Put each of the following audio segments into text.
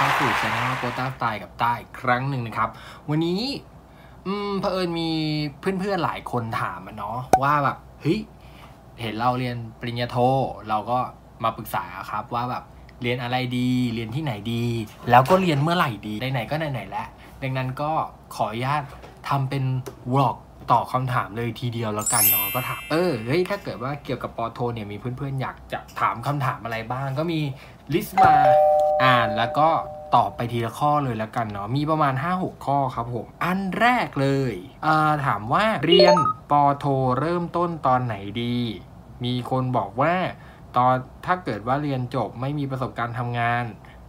เข้าสู่ channel โปต้าสไตล์กับต้าอีกครั้งหนึ่งนะครับ วันนี้อืมเผอิญมีเพื่อนๆหลายคนถามมาเนาะว่าแบบเฮ้ยเห็นเราเรียนปริญญาโท เราก็มาปรึกษาครับว่าแบบเรียนอะไรดี เรียนที่ไหนดี แล้วก็เรียนเมื่อไหร่ดีไหนๆก็ไหนๆแล้วดังนั้นก็ขออนุญาตทำเป็น vlog ตอบคำถามเลยทีเดียวแล้วกันเนาะก็ถามเออเฮ้ยถ้าเกิดว่าเกี่ยวกับป.โทเนี่ยมีเพื่อนๆอยากจะถามคำถามอะไรบ้าง ก็มีลิสต์มา อ่านแล้วก็ตอบไปทีละข้อเลยแล้วกันเนาะมีประมาณ 5-6 ข้อครับผม อันแรกเลยอ่าถามว่าเรียนปอโทเริ่มต้นตอนไหนดี มีคนบอกว่า ตอนถ้าเกิดว่าเรียนจบไม่มีประสบการณ์ทำงาน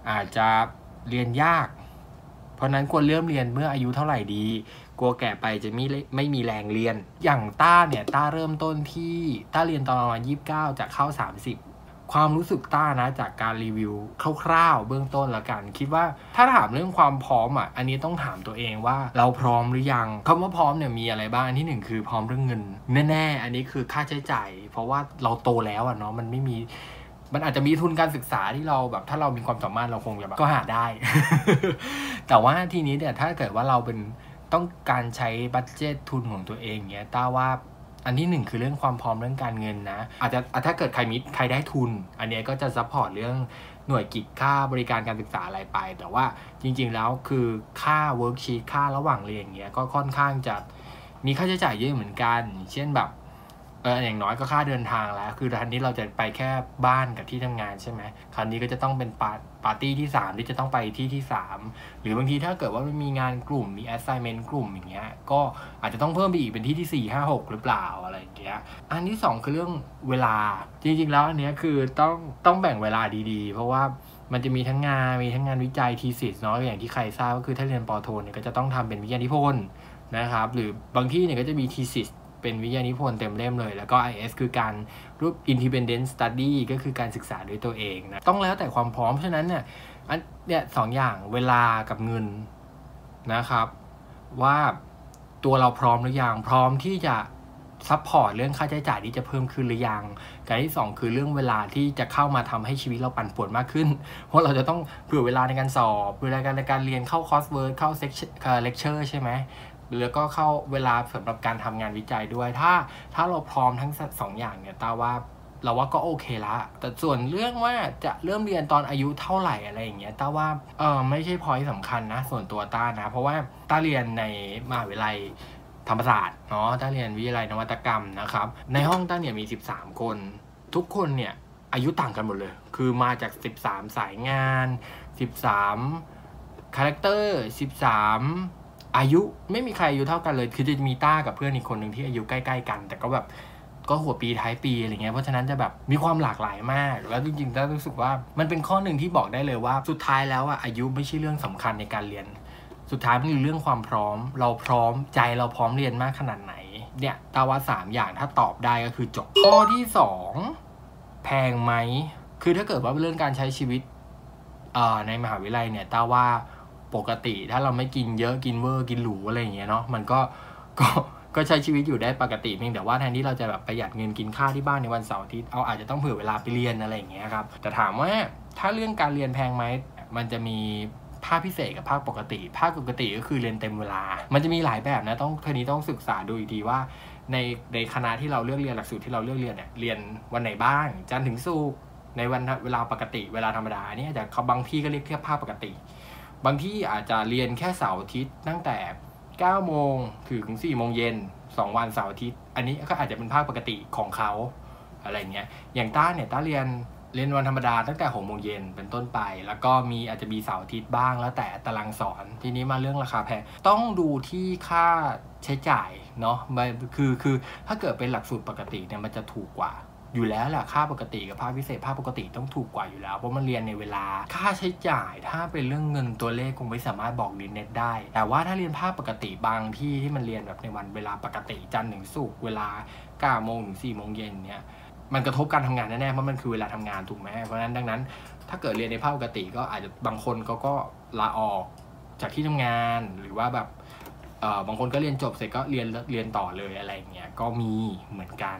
อาจจะเรียนยาก เพราะนั้นควรเริ่มเรียนเมื่ออายุเท่าไหร่ดี กลัวแก่ไปจะไม่ไม่มีแรงเรียน อย่างต้าเนี่ยต้าเริ่มต้นที่ต้าเรียนตอนประมาณยี่สิบเก้าจะเข้า30 ความรู้สึกต้านะจากการรีวิวคร่าวๆเบื้องต้นละกัน คิดว่าถ้าถามเรื่องความพร้อมอะอันนี้ต้องถามตัวเองว่าเราพร้อมหรือยังคำว่าพร้อมเนี่ยมีอะไรบ้างอันที่หนึ่งคือพร้อมเรื่องเงิน แน่ๆ อันนี้คือค่าใช้จ่าย เพราะว่าเราโตแล้วอะเนาะมันไม่มีมันอาจจะมีทุนการศึกษาที่เราแบบ ถ้าเรามีความสามารถเราคงจะแบบก็หาได้ แต่ว่าทีนี้เนี่ยถ้าเกิดว่าเราเป็นต้องการใช้บัตเจตทุนของตัวเองเนี้ยต้าว่า อันที่หนึ่งคือเรื่องความพร้อมเรื่องการเงินนะ อาจจะถ้าเกิดใครมิใครได้ทุน อันนี้ก็จะ support เรื่องหน่วยกิตค่าบริการการศึกษาอะไรไป แต่ว่าจริง ๆ แล้วคือค่า worksheet ค่าระหว่างเรียนอย่างเงี้ยก็ค่อนข้างจะมีค่าใช้จ่ายเยอะเหมือนกัน เช่นแบบ เอออย่างน้อยก็ค่าเดินทางแล้ว คือทีนี้เราจะไปแค่บ้านกับที่ทำงานใช่ไหมคราวนี้ก็จะต้องเป็นปาปาร์ตี้ที่3ที่จะต้องไปที่ที่ 3 หรือบางทีถ้าเกิดว่ามันมีงานกลุ่มมี assignment กลุ่มอย่างเงี้ยก็อาจจะต้องเพิ่มไปอีกเป็นที่ที่ 4 5 6 หรือเปล่าอะไรอย่างเงี้ยอันที่ 2 คือเรื่องเวลาจริงๆแล้วอันเนี้ยคือต้องต้องแบ่งเวลาดีๆ เพราะว่ามันจะมีทั้งงานมีทั้งงานวิจัยทีสิสเนาะอย่างที่ใครทราบก็คือถ้าเรียนปอโทเนี่ยก็จะต้องทำเป็นวิทยานิพนธ์นะครับหรือบางที่เนี่ยก็จะมีทีสิส เป็นวิทยานิพนธ์เต็มเล่มเลย แล้วก็ IS คือการรูป independent study ก็คือการศึกษาด้วยตัวเองนะต้องแล้วแต่ความพร้อมเพราะฉะนั้นเนี่ยอันเนี่ยสองอย่างเวลากับเงินนะครับ ว่าตัวเราพร้อมหรือยังพร้อมที่จะ support เรื่องค่าใช้จ่ายที่จะเพิ่มขึ้นหรือยังการที่ 2 คือเรื่องเวลาที่จะเข้ามาทำให้ชีวิตเราปั่นป่วนมากขึ้น เพราะเราจะต้องเผื่อเวลาในการสอบเผื่อเวลาในการเรียนเข้า coursework เข้า sec lecture ใช่ไหม แล้วก็เข้าเวลาสำหรับการทำงานวิจัยด้วย ถ้าถ้าเราพร้อมทั้งสองอย่างเนี่ยต้าว่าเราว่าก็โอเคละ แต่ส่วนเรื่องว่าจะเริ่มเรียนตอนอายุเท่าไหร่อะไรอย่างเงี้ยตาว่าเออไม่ใช่พอยสำคัญนะ ส่วนตัวต้านะ เพราะว่าต้าเรียนในมหาวิทยาลัยธรรมศาสตร์เนาะต้าเรียนวิทยาลัยนวัตกรรมนะครับ ในห้องต้าเนี่ยมี 13 คน ทุกคนเนี่ยอายุต่างกันหมดเลย คือมาจาก 13 สายงาน 13 คาแรคเตอร์ 13 อายุไม่มีใครอายุเท่ากันเลย คือจะมีต้ากับเพื่อนอีกคนหนึ่งที่อายุใกล้ ๆ กัน แต่ก็แบบก็หัวปีท้ายปีอะไรเงี้ย เพราะฉะนั้นจะแบบมีความหลากหลายมาก แล้วจริงๆต้ารู้สึกว่ามันเป็นข้อหนึ่งที่บอกได้เลยว่า สุดท้ายแล้วอะอายุไม่ใช่เรื่องสำคัญในการเรียน สุดท้ายมันคือเรื่องความพร้อม เราพร้อมใจเราพร้อมเรียนมากขนาดไหน เนี่ยตาว่าสามอย่างถ้าตอบได้ก็คือจบ ข้อที่สองแพงไหม คือถ้าเกิดว่าเรื่องการใช้ชีวิตในมหาวิทยาลัยเนี่ยตาว่า ปกติ ถ้าเราไม่กินเยอะกินเวอร์กินหรูอะไรอย่างเงี้ยเนาะมันก็ก็ก็ใช้ชีวิตอยู่ได้ปกติเพียงแต่ว่าแทนที่เราจะแบบประหยัดเงินกินข้าวที่บ้านในวันเสาร์อาทิตย์เอาอาจจะต้องเผื่อเวลาไปเรียนอะไรอย่างเงี้ยครับแต่ถามว่าถ้าเรื่องการเรียนแพงไหมมันจะมีภาคพิเศษกับภาคปกติ ภาคปกติก็คือเรียนเต็มเวลา มันจะมีหลายแบบนะต้องทีนี้ต้องศึกษาดูอีกทีว่า ในในคณะที่เราเลือกเรียนหลักสูตรที่เราเลือกเรียนเนี่ยเรียนวันไหนบ้างจันทร์ถึงศุกร์ในวันเวลาปกติเวลาธรรมดาอันนี้อาจะบางที่ก็เรียกแค่ภาคปกติ บางที่อาจจะเรียนแค่เสาร์อาทิตย์ตั้งแต่ 9 โมงถึง 4 โมงเย็น 2 วันเสาร์อาทิตย์ อันนี้ก็อาจจะเป็นภาคปกติของเขาอะไรเงี้ย อย่างต้าเนี่ยต้าเรียนเรียนวันธรรมดาตั้งแต่6โมงเย็นเป็นต้นไป แล้วก็มีอาจจะมีเสาร์อาทิตย์บ้างแล้วแต่ตารางสอน ทีนี้มาเรื่องราคาแพงต้องดูที่ค่าใช้จ่ายเนาะคือคือถ้าเกิดเป็นหลักสูตรปกติเนี่ยมันจะถูกกว่า อยู่แล้วแหละค่าปกติกับภาคพิเศษภาคปกติต้องถูกกว่าอยู่แล้วเพราะมันเรียนในเวลา ค่าใช้จ่ายถ้าเป็นเรื่องเงินตัวเลขคงไม่สามารถบอกดินเน็ตได้ แต่ว่าถ้าเรียนภาคปกติบางที่ที่มันเรียนแบบในวันเวลาปกติจันทร์ถึงศุกร์เวลา9โมงถึง4โมงเย็นเนี่ยมันกระทบการทำงานแน่ๆเพราะมันคือเวลาทำงานถูกไหมเพราะนั้นดังนั้น ถ้าเกิดเรียนในภาคปกติก็อาจจะบางคนเขาก็ลาออกจากที่ทำงานหรือว่าแบบเออบางคนก็เรียนจบเสร็จก็เรียนเรียนต่อเลยอะไรเงี้ยก็มีเหมือนกัน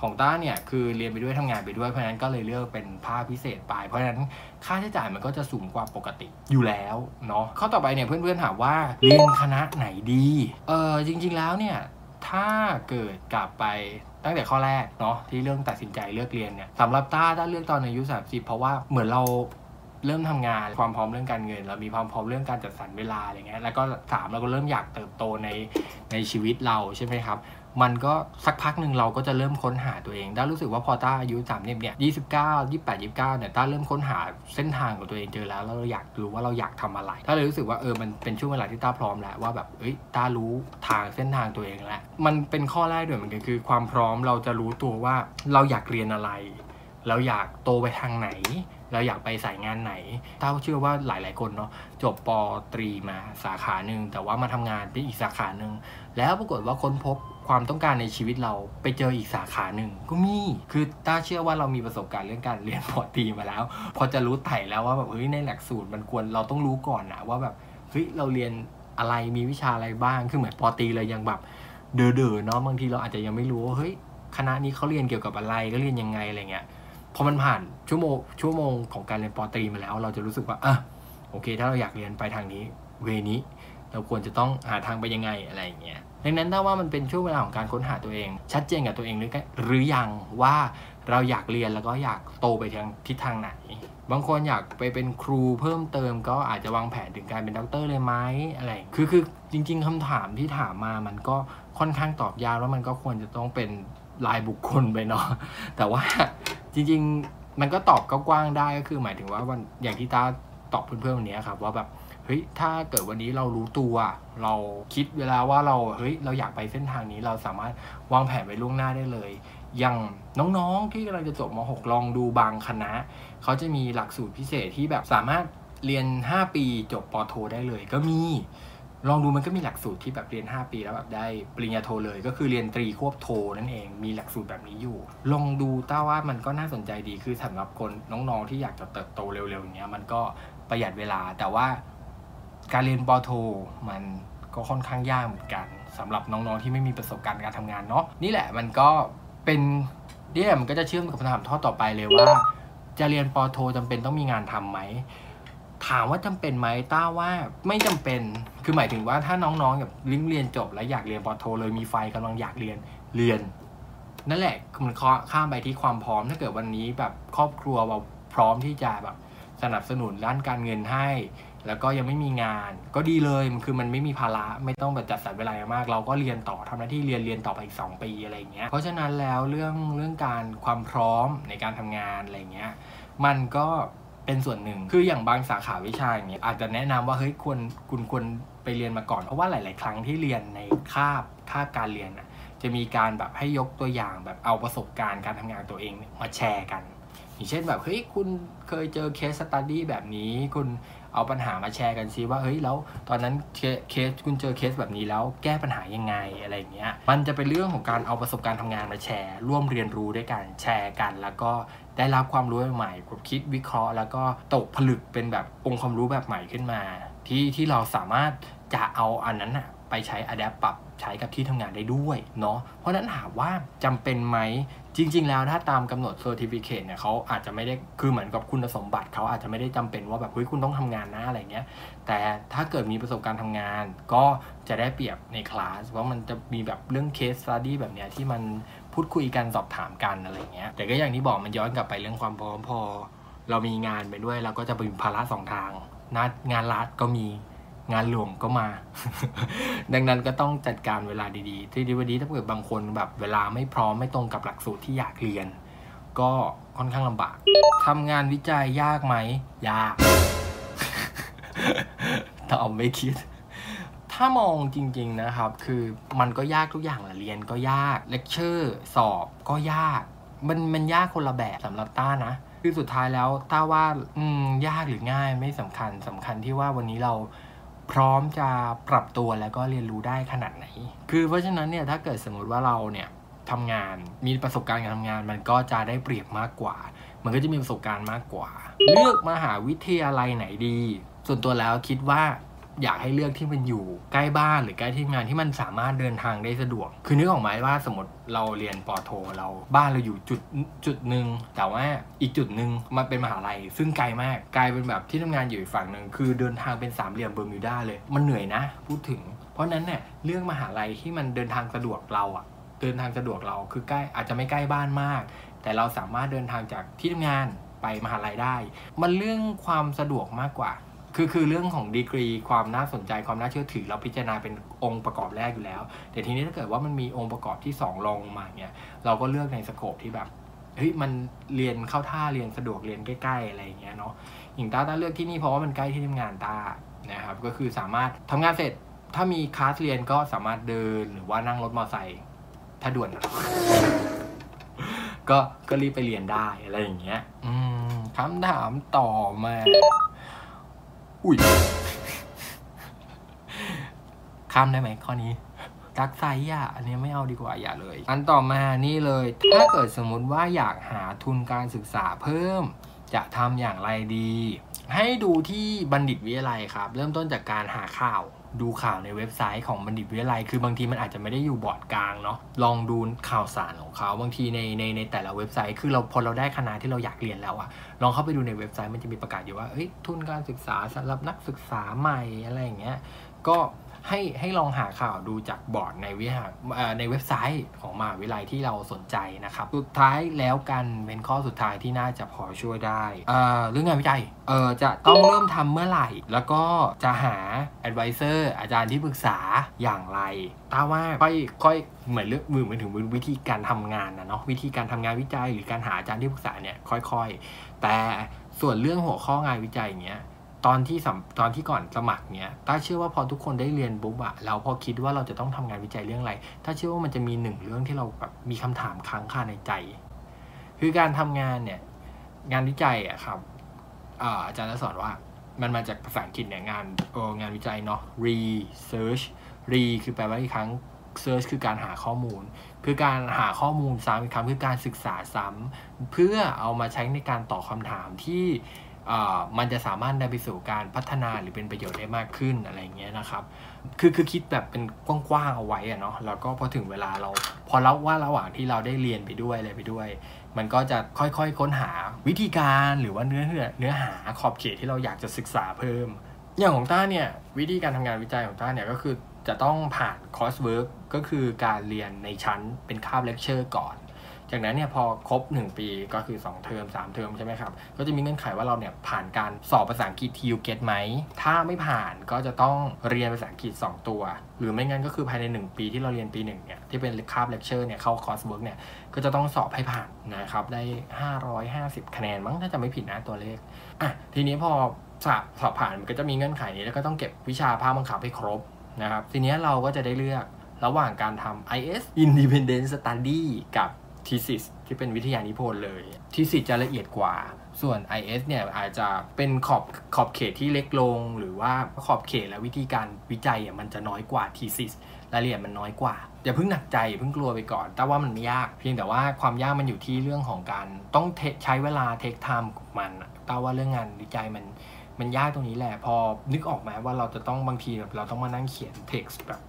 ของต้าเนี่ยคือเรียนไปด้วยทำงานไปด้วยเพราะฉะนั้นก็เลยเลือกเป็นภาคพิเศษไป เพราะฉะนั้นค่าใช้จ่ายมันก็จะสูงกว่าปกติอยู่แล้วเนาะข้อต่อไปเนี่ยเพื่อนๆถามว่าเรียนคณะไหนดีเออจริง ๆแล้วเนี่ยถ้าเกิดกลับไปตั้งแต่ข้อแรกเนาะที่เรื่องตัดสินใจเลือกเรียนเนี่ยสำหรับต้าต้าเลือกตอนอายุ30เพราะว่าเหมือนเราเริ่มทำงานความพร้อมเรื่องการเงิน เรามีความพร้อมเรื่องการจัดสรรเวลาอะไรเงี้ยแล้วก็สามเราก็เริ่มอยากเติบโตในในชีวิตเราใช่ไหมครับมันก็สักพักหนึ่งเราก็จะเริ่มค้นหาตัวเองได้รู้สึกว่าพอต้าอายุสามเนี่ยยี่สิบเก้ายี่แปดยี่สิบเก้าเนี่ยต้าเริ่มค้นหาเส้นทางของตัวเองเจอแล้วแล้วเราอยากรู้ว่าเราอยากทำอะไรต้าเลยรู้สึกว่าเออมันเป็นช่วงเวลาที่ต้าพร้อมแล้วว่าแบบเอ้ยต้ารู้ทางเส้นทางตัวเองแล้วมันเป็นข้อแรกด้วยเหมือนกันคือ ความพร้อมเราจะรู้ตัวว่าเราอยากเรียนอะไร เราอยากโตไปทางไหนเราอยากไปสายงานไหนต้าเชื่อว่าหลาย ๆ คนเนาะจบปตรีมาสาขาหนึ่งแต่ว่ามาทำงานที่อีกสาขาหนึ่งแล้วปรากฏว่าค้นพบ ความต้องการในชีวิตเราไปเจออีกสาขาหนึ่งก็มีคือต้าเชื่อว่าเรามีประสบการณ์เรื่องการเรียนปอตีมาแล้ว พอจะรู้ไถ่แล้วว่าแบบเฮ้ยในหลักสูตรมันควรเราต้องรู้ก่อนนะว่าแบบเฮ้ยเราเรียนอะไรมีวิชาอะไรบ้างคือเหมือนปอตีเรายังแบบเด๋อๆเนาะบางทีเราอาจจะยังไม่รู้ว่าเฮ้ยคณะนี้เขาเรียนเกี่ยวกับอะไรก็เรียนยังไงอะไรเงี้ยพอมันผ่านชั่วโมงชั่วโมงของการเรียนปอตรีมาแล้ว เราจะรู้สึกว่าอะโอเค ถ้าเราอยากเรียนไปทางนี้ เวนี้ เราควรจะต้องหาทางไปยังไงอะไรอย่างเงี้ย ดังนั้นถ้าว่ามันเป็นช่วงเวลาของการค้นหาตัวเอง ชัดเจนกับตัวเองหรือหรือยังว่าเราอยากเรียนแล้วก็อยากโตไปทางทิศทางไหน บางคนอยากไปเป็นครูเพิ่มเติมก็อาจจะวางแผนถึงการเป็นด็อกเตอร์เลยไหมอะไร คือคือจริง ๆคำถามที่ถามมามันก็ค่อนข้างตอบยากแล้วมันก็ควรจะต้องเป็นรายบุคคลไปเนาะ แต่ว่าจริง ๆ มันก็ตอบก็กว้างได้ก็คือหมายถึงว่าวันอย่างที่ตา ตอบเพื่อนๆวันนี้ครับว่าแบบเฮ้ยถ้าเกิดวันนี้เรารู้ตัว เราคิดเวลาว่าเราเฮ้ยเราอยากไปเส้นทางนี้เราสามารถวางแผนไว้ล่วงหน้าได้เลย อย่างน้องๆที่กำลังจะจบม .6 ลองดูบางคณะเขาจะมีหลักสูตรพิเศษที่แบบสามารถเรียน 5 ปีจบปโทได้เลย ก็มีลองดูมันก็มีหลักสูตรที่แบบเรียน 5 ปีแล้วแบบได้ปริญญาโทเลย ก็คือเรียนตรีควบโทนั่นเองมีหลักสูตรแบบนี้อยู่ ลองดูต้าว่ามันก็น่าสนใจดีคือสำหรับคนน้องๆที่อยากจะเติบโตเร็วๆอย่างเงี้ยมันก็ ประหยัดเวลา แต่ว่าการเรียนปโท มันก็ค่อนข้างยากเหมือนกันสำหรับน้องๆที่ไม่มีประสบการณ์การทำงานเนาะนี่แหละมันก็เป็นเนี่แหละมันก็จะเชื่อมกับคำถามท่อต่อไปเลยว่า จะเรียนปโทจำเป็นต้องมีงานทํำไหมถามว่าจำเป็นไหมต้าว่าไม่จำเป็น คือหมายถึงว่าถ้าน้องๆแบบลิ้มเรียนจบ แล้วอยากเรียนปโท เลยมีไฟกำลังอยากเรียนเรียน นั่นแหละมันข้ามไปที่ความพร้อมถ้าเกิดวันนี้แบบครอบครัวเราพร้อมที่จะแบบ สนับสนุนด้านการเงินให้ แล้วก็ยังไม่มีงาน ก็ดีเลยมันคือมันไม่มีภาระไม่ต้องแบบจัดสรรเวลามาก เราก็เรียนต่อทำหน้าที่เรียนเรียนต่อไปอีก 2 ปีอะไรเงี้ยเพราะฉะนั้นแล้วเรื่องเรื่องการความพร้อมในการทำงานอะไรเงี้ยมันก็เป็นส่วนหนึ่ง คืออย่างบางสาขาวิชาอย่างเงี้ยอาจจะแนะนำว่าเฮ้ยควรคุณควรไปเรียนมาก่อน เพราะว่าหลาย ๆ ครั้งที่เรียนในคาบคาบการเรียนอะจะมีการแบบให้ยกตัวอย่างแบบเอาประสบการณ์การทำงานตัวเองมาแชร์กัน อย่างเช่นแบบเฮ้ยคุณเคยเจอ case study แบบนี้ คุณเอาปัญหามาแชร์กันซิว่าเฮ้ยแล้วตอนนั้นเคสคุณเจอเคสแบบนี้แล้วแก้ปัญหายังไงอะไรเงี้ยมันจะเป็นเรื่องของการเอาประสบการณ์ทำงานมาแชร์ ร่วมเรียนรู้ด้วยกันแชร์กัน แล้วก็ได้รับความรู้ใหม่ๆคิดวิเคราะห์ แล้วก็ตกผลึกเป็นแบบองค์ความรู้แบบใหม่ขึ้นมา ที่ที่เราสามารถจะเอาอันนั้นอะไปใช้ adapt ปรับ ใช้กับที่ทำงานได้ด้วยเนาะเพราะนั้นถามว่าจำเป็นไหมจริง ๆ แล้วถ้าตามกำหนด Certificate เนี่ยเขาอาจจะไม่ได้คือเหมือนกับคุณสมบัติเขาอาจจะไม่ได้จำเป็นว่าแบบเฮ้ยคุณต้องทำงานนะอะไรเงี้ยแต่ถ้าเกิดมีประสบการณ์ทำงาน ก็จะได้เปรียบในคลาสเพราะมันจะมีแบบเรื่อง case study แบบเนี้ยที่มันพูดคุยกันสอบถามกันอะไรเงี้ยแต่ก็อย่างที่บอกมันย้อนกลับไปเรื่องความพร้อมพอ เรามีงานไปด้วยเราก็จะเป็นภาระสองทางนัดงานรัดก็มี งานหลวงก็มา ดังนั้นก็ต้องจัดการเวลาดีๆ ที่ดีวันนี้ถ้าเกิดบางคนแบบเวลาไม่พร้อมไม่ตรงกับหลักสูตรที่อยากเรียน ก็ค่อนข้างลำบากทำงานวิจัยยากไหมยากตอบไม่คิด ถ้ามองจริง ๆนะครับ คือมันก็ยากทุกอย่างแหละเรียนก็ยากเลคเชอร์สอบก็ยากมันมันยากคนละแบบสำหรับต้านะ คือสุดท้ายแล้วต้าว่าอืมยากหรือง่ายไม่สำคัญสำคัญที่ว่าวันนี้เรา พร้อมจะปรับตัวแล้วก็เรียนรู้ได้ขนาดไหน คือเพราะฉะนั้นเนี่ยถ้าเกิดสมมติว่าเราเนี่ยทำงานมีประสบการณ์การทำงาน มันก็จะได้เปรียบมากกว่า มันก็จะมีประสบการณ์มากกว่า เลือกมหาวิทยาลัยไหนดี ส่วนตัวแล้วคิดว่า อยากให้เลือกที่มันอยู่ใกล้บ้านหรือใกล้ที่ทำงานที่มันสามารถเดินทางได้สะดวก คือนึกออกไหมว่าสมมติเราเรียนปอโทเรา บ้านเราอยู่จุดจุดหนึ่งแต่ว่าอีกจุดหนึ่งมันเป็นมหาลัย ซึ่งไกลมากกลายเป็นแบบที่ทำงานอยู่อีกฝั่งหนึ่งคือเดินทางเป็นสามเหลี่ยมเบอร์มิวดาเลย มันเหนื่อยนะ พูดถึง เพราะนั้นเนี่ยเรื่องมหาลัยที่มันเดินทางสะดวกเราอะเดินทางสะดวกเราคือใกล้อาจจะไม่ใกล้บ้านมาก แต่เราสามารถเดินทางจากที่ทำงานไปมหาลัยได้ มันเรื่องความสะดวกมากกว่า คือคือเรื่องของดีกรีความน่าสนใจความน่าเชื่อถือ เราพิจารณาเป็นองค์ประกอบแรกอยู่แล้ว แต่ทีนี้ถ้าเกิดว่ามันมีองค์ประกอบที่ 2 รองมาเนี่ยเราก็เลือกในสโคปที่แบบเฮ้ยมันเรียนเข้าท่าเรียนสะดวกเรียนใกล้ๆอะไรอย่างเงี้ยเนาะอย่างตาต้าเลือกที่นี่เพราะว่ามันใกล้ที่ทำงานตานะครับก็คือสามารถทำงานเสร็จถ้ามีคลาสเรียนก็สามารถเดินหรือว่านั่งรถมอเตอร์ไซค์ถ้าด่วนก็ก็รีบไปเรียนได้อะไรอย่างเงี้ย อืมคำถามต่อมา อุ้ย ข้ามได้ไหมข้อนี้ดักไซอะ อันนี้ไม่เอาดีกว่าอย่าเลย อันต่อมานี่เลย ถ้าเกิดสมมติว่าอยากหาทุนการศึกษาเพิ่ม จะทำอย่างไรดี ให้ดูที่บัณฑิตวิทยาลัยครับ เริ่มต้นจากการหาข่าว ดูข่าวในเว็บไซต์ของบัณฑิตวิทยาลัย คือบางทีมันอาจจะไม่ได้อยู่บอร์ดกลางเนาะลองดูข่าวสารของเขาบางทีในในในแต่ละเว็บไซต์ คือเราพอเราได้คณะที่เราอยากเรียนแล้วอะลองเข้าไปดูในเว็บไซต์มันจะมีประกาศอยู่ว่าเอ้ยทุนการศึกษาสำหรับนักศึกษาใหม่อะไรอย่างเงี้ยก็ ให้ให้ลองหาข่าวดูจากบอร์ดในวิหารในเว็บไซต์ของมหาวิทยาลัยที่เราสนใจนะครับ สุดท้ายแล้วกันเป็นข้อสุดท้ายที่น่าจะพอช่วยได้เรื่องงานวิจัยเออจะต้องเริ่มทำเมื่อไหร่ แล้วก็จะหา advisor อาจารย์ที่ปรึกษาอย่างไรตาว่าค่อยค่อยเหมือนเรื่องมือเหมือนถึงวิธีการทำงานนะเนาะวิธีการทำงานวิจัย หรือการหาอาจารย์ที่ปรึกษาเนี่ยค่อย ๆ แต่ส่วนเรื่องหัวข้องานวิจัยเนี้ย ตอนที่ตอนที่ก่อนสมัครเนี่ยต้าเชื่อว่าพอทุกคนได้เรียนบุ๊บอะเราพอคิดว่าเราจะต้องทำงานวิจัยเรื่องอะไรถ้าเชื่อว่ามันจะมีหนึ่งเรื่องที่เราแบบมีคำถามค้างคาในใจ คือการทำงานเนี่ยงานวิจัยอะครับอาจารย์จะสอนว่ามันมาจากภาษาอังกฤษเนี่ยงานโองานวิจัยเนาะ research re คือแปลว่าอีกครั้ง search คือการหาข้อมูล คือการหาข้อมูลซ้ำอีกครั้งคือการศึกษาซ้ำเพื่อเอามาใช้ในการตอบคำถามที่ มันจะสามารถนำไปสู่การพัฒนาหรือเป็นประโยชน์ได้มากขึ้นอะไรเงี้ยนะครับ คือคือคิดแบบเป็นกว้างๆเอาไว้อะเนาะ แล้วก็พอถึงเวลาเรา พอเล่าว่าระหว่างที่เราได้เรียนไปด้วยอะไรไปด้วย มันก็จะค่อยๆค้นหาวิธีการหรือว่าเนื้อเนื้อหาขอบเขตที่เราอยากจะศึกษาเพิ่ม อย่างของต้าเนี่ยวิธีการทำงานวิจัยของต้าเนี่ยก็คือจะต้องผ่าน coursework ก็คือการเรียนในชั้นเป็นคาบเลคเชอร์ก่อน จากนั้นเนี่ยพอครบ 1 ปีก็คือ 2 เทอม 3 เทอมใช่ไหมครับ ก็จะมีเงื่อนไขว่าเราเนี่ยผ่านการสอบภาษาอังกฤษที u เกตไหม ถ้าไม่ผ่านก็จะต้องเรียนภาษาอังกฤษ 2 ตัว หรือไม่งั้นก็คือภายใน 1 ปีที่เราเรียนปีหนึ่งเนี่ยที่เป็นคาบเลคเชอร์เนี่ยเข้า coursework เนี่ยก็จะต้องสอบให้ผ่านนะครับได้ 550 คะแนนมั้งถ้าจะไม่ผิดนะตัวเลขอะทีนี้พอสอบสอบผ่านมันก็จะมีเงื่อนไขนี้แล้วก็ต้องเก็บวิชาภาคบังคับให้ครบนะครับทีนี้เราก็จะได้เลือกระหว่างการทำ IS Independent Study กับ ทีสิสที่เป็นวิทยานิพนธ์เลยทีสิสจะละเอียดกว่า ส่วน IS เนี่ยอาจจะเป็นขอบขอบเขตที่เล็กลง หรือว่าขอบเขตและวิธีการวิจัยอะมันจะน้อยกว่าทีสิสรายละเอียดมันน้อยกว่า อย่าเพิ่งหนักใจเพิ่งกลัวไปก่อน แต่ว่ามันไม่ยาก เพียงแต่ว่าความยากมันอยู่ที่เรื่องของการต้องใช้เวลา take time มันแต่ว่าเรื่องงานวิจัยมันมันยากตรงนี้แหละ พอนึกออกไหมว่าเราจะต้องบางทีแบบเราต้องมานั่งเขียนเท็กซ์แบบ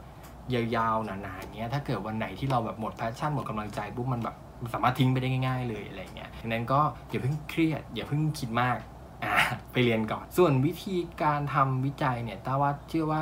ยาวๆหนาๆเงี้ยถ้าเกิดวันไหนที่เราแบบหมด passion หมดกำลังใจปุ๊บมันแบบ สามารถทิ้งไปได้ง่ายๆ เลยอะไรเงี้ยดังนั้นก็อย่าเพิ่งเครียด อย่าเพิ่งคิดมากอ่าไปเรียนก่อน ส่วนวิธีการทำวิจัยเนี่ยต้าว่าเชื่อว่า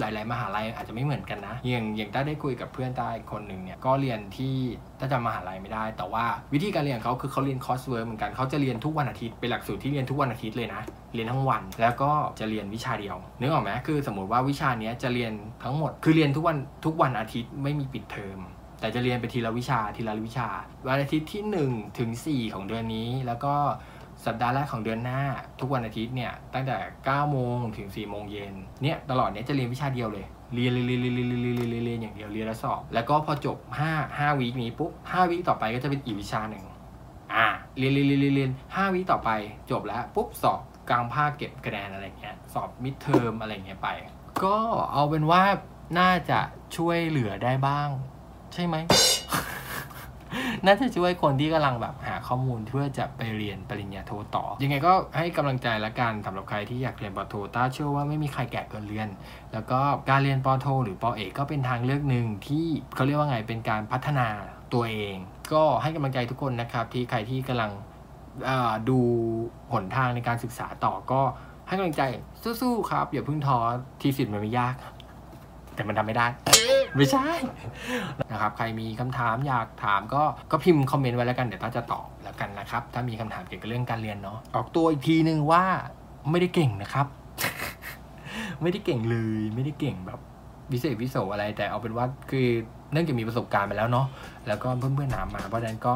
หลาย ๆ มหาลัยอาจจะไม่เหมือนกันนะ อย่างอย่างต้าได้คุยกับเพื่อนต้าคนหนึ่งเนี่ย ก็เรียนที่ต้าจำมหาลัยไม่ได้ แต่ว่าวิธีการเรียนเขาคือเขาเรียน coursework เหมือนกันเขาจะเรียนทุกวันอาทิตย์ เป็นหลักสูตรที่เรียนทุกวันอาทิตย์เลยนะ เรียนทั้งวัน แล้วก็จะเรียนวิชาเดียว นึกออกไหมคือสมมติว่าวิชานี้จะเรียนทั้งหมด คือเรียนทุกวันทุกวันอาทิตย์ไม่มีปิดเทอม แต่จะเรียนไปทีละวิชาทีละวิชา วันอาทิตย์ที่1ถึง4ของเดือนนี้ แล้วก็สัปดาห์แรกของเดือนหน้า ทุกวันอาทิตย์เนี่ยตั้งแต่9โมงถึง4โมงเย็นเนี่ยตลอดเนี้ยจะเรียนวิชาเดียวเลยเรียนเรียนเรียนเรียนเรียนเรียนเรียนเรียนอย่างเดียวเรียนแล้วสอบ แล้วก็พอจบ 5 5วีคนี้ปุ๊บ5วีคต่อไปก็จะเป็นอีกวิชาหนึ่งอ่าเรียนเรียนเรียนเรียนห้าวีต่อไปจบแล้วปุ๊บสอบกลางภาคเก็บคะแนนอะไรเงี้ยสอบมิดเทอมอะไรเงี้ยไป ก็เอาเป็นว่าน่าจะช่วยเหลือได้บ้าง ใช่ไหมน่าจะช่วยคนที่กำลังแบบหาข้อมูลเพื่อจะไปเรียนปริญญาโทต่อ ยังไงก็ให้กำลังใจละกันสำหรับใครที่อยากเรียนปอโทต้าเชื่อว่าไม่มีใครแก่เกินเรียน แล้วก็การเรียนปอโท หรือปอเอกก็เป็นทางเลือกหนึ่งที่เขาเรียกว่าไงเป็นการพัฒนาตัวเอง ก็ให้กำลังใจทุกคนนะครับ ที่ใครที่กำลังดูหนทางในการศึกษาต่อก็ให้กำลังใจสู้ๆครับอย่าเพิ่งท้อทีสิทธิ์มันไม่ยาก แต่มันทำไม่ได้ ไม่ใช่นะครับ ใครมีคำถามอยากถามก็ก็พิมพ์คอมเมนต์ไว้แล้วกันเดี๋ยวต้าจะตอบแล้วกันนะครับ ถ้ามีคำถามเกี่ยวกับเรื่องการเรียนเนาะออกตัวอีกทีนึงว่าไม่ได้เก่งนะครับ ไม่ได้เก่งเลยไม่ได้เก่งแบบวิเศษวิโสอะไร แต่เอาเป็นว่าคือเนื่องจากมีประสบการณ์มาแล้วเนาะแล้วก็เพื่อนๆถามมาเพราะฉะนั้นก็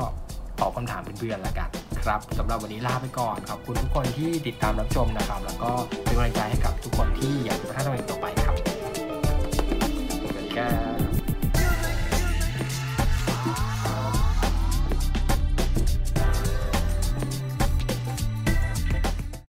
ตอบคำถามเพื่อนๆแล้วกันครับสำหรับวันนี้ลาไปก่อนขอบคุณทุกคนที่ติดตามรับชมนะครับ แล้วก็เป็นกำลังใจให้กับทุกคนที่อยากจะพัฒนาตัวเองต่อไป ค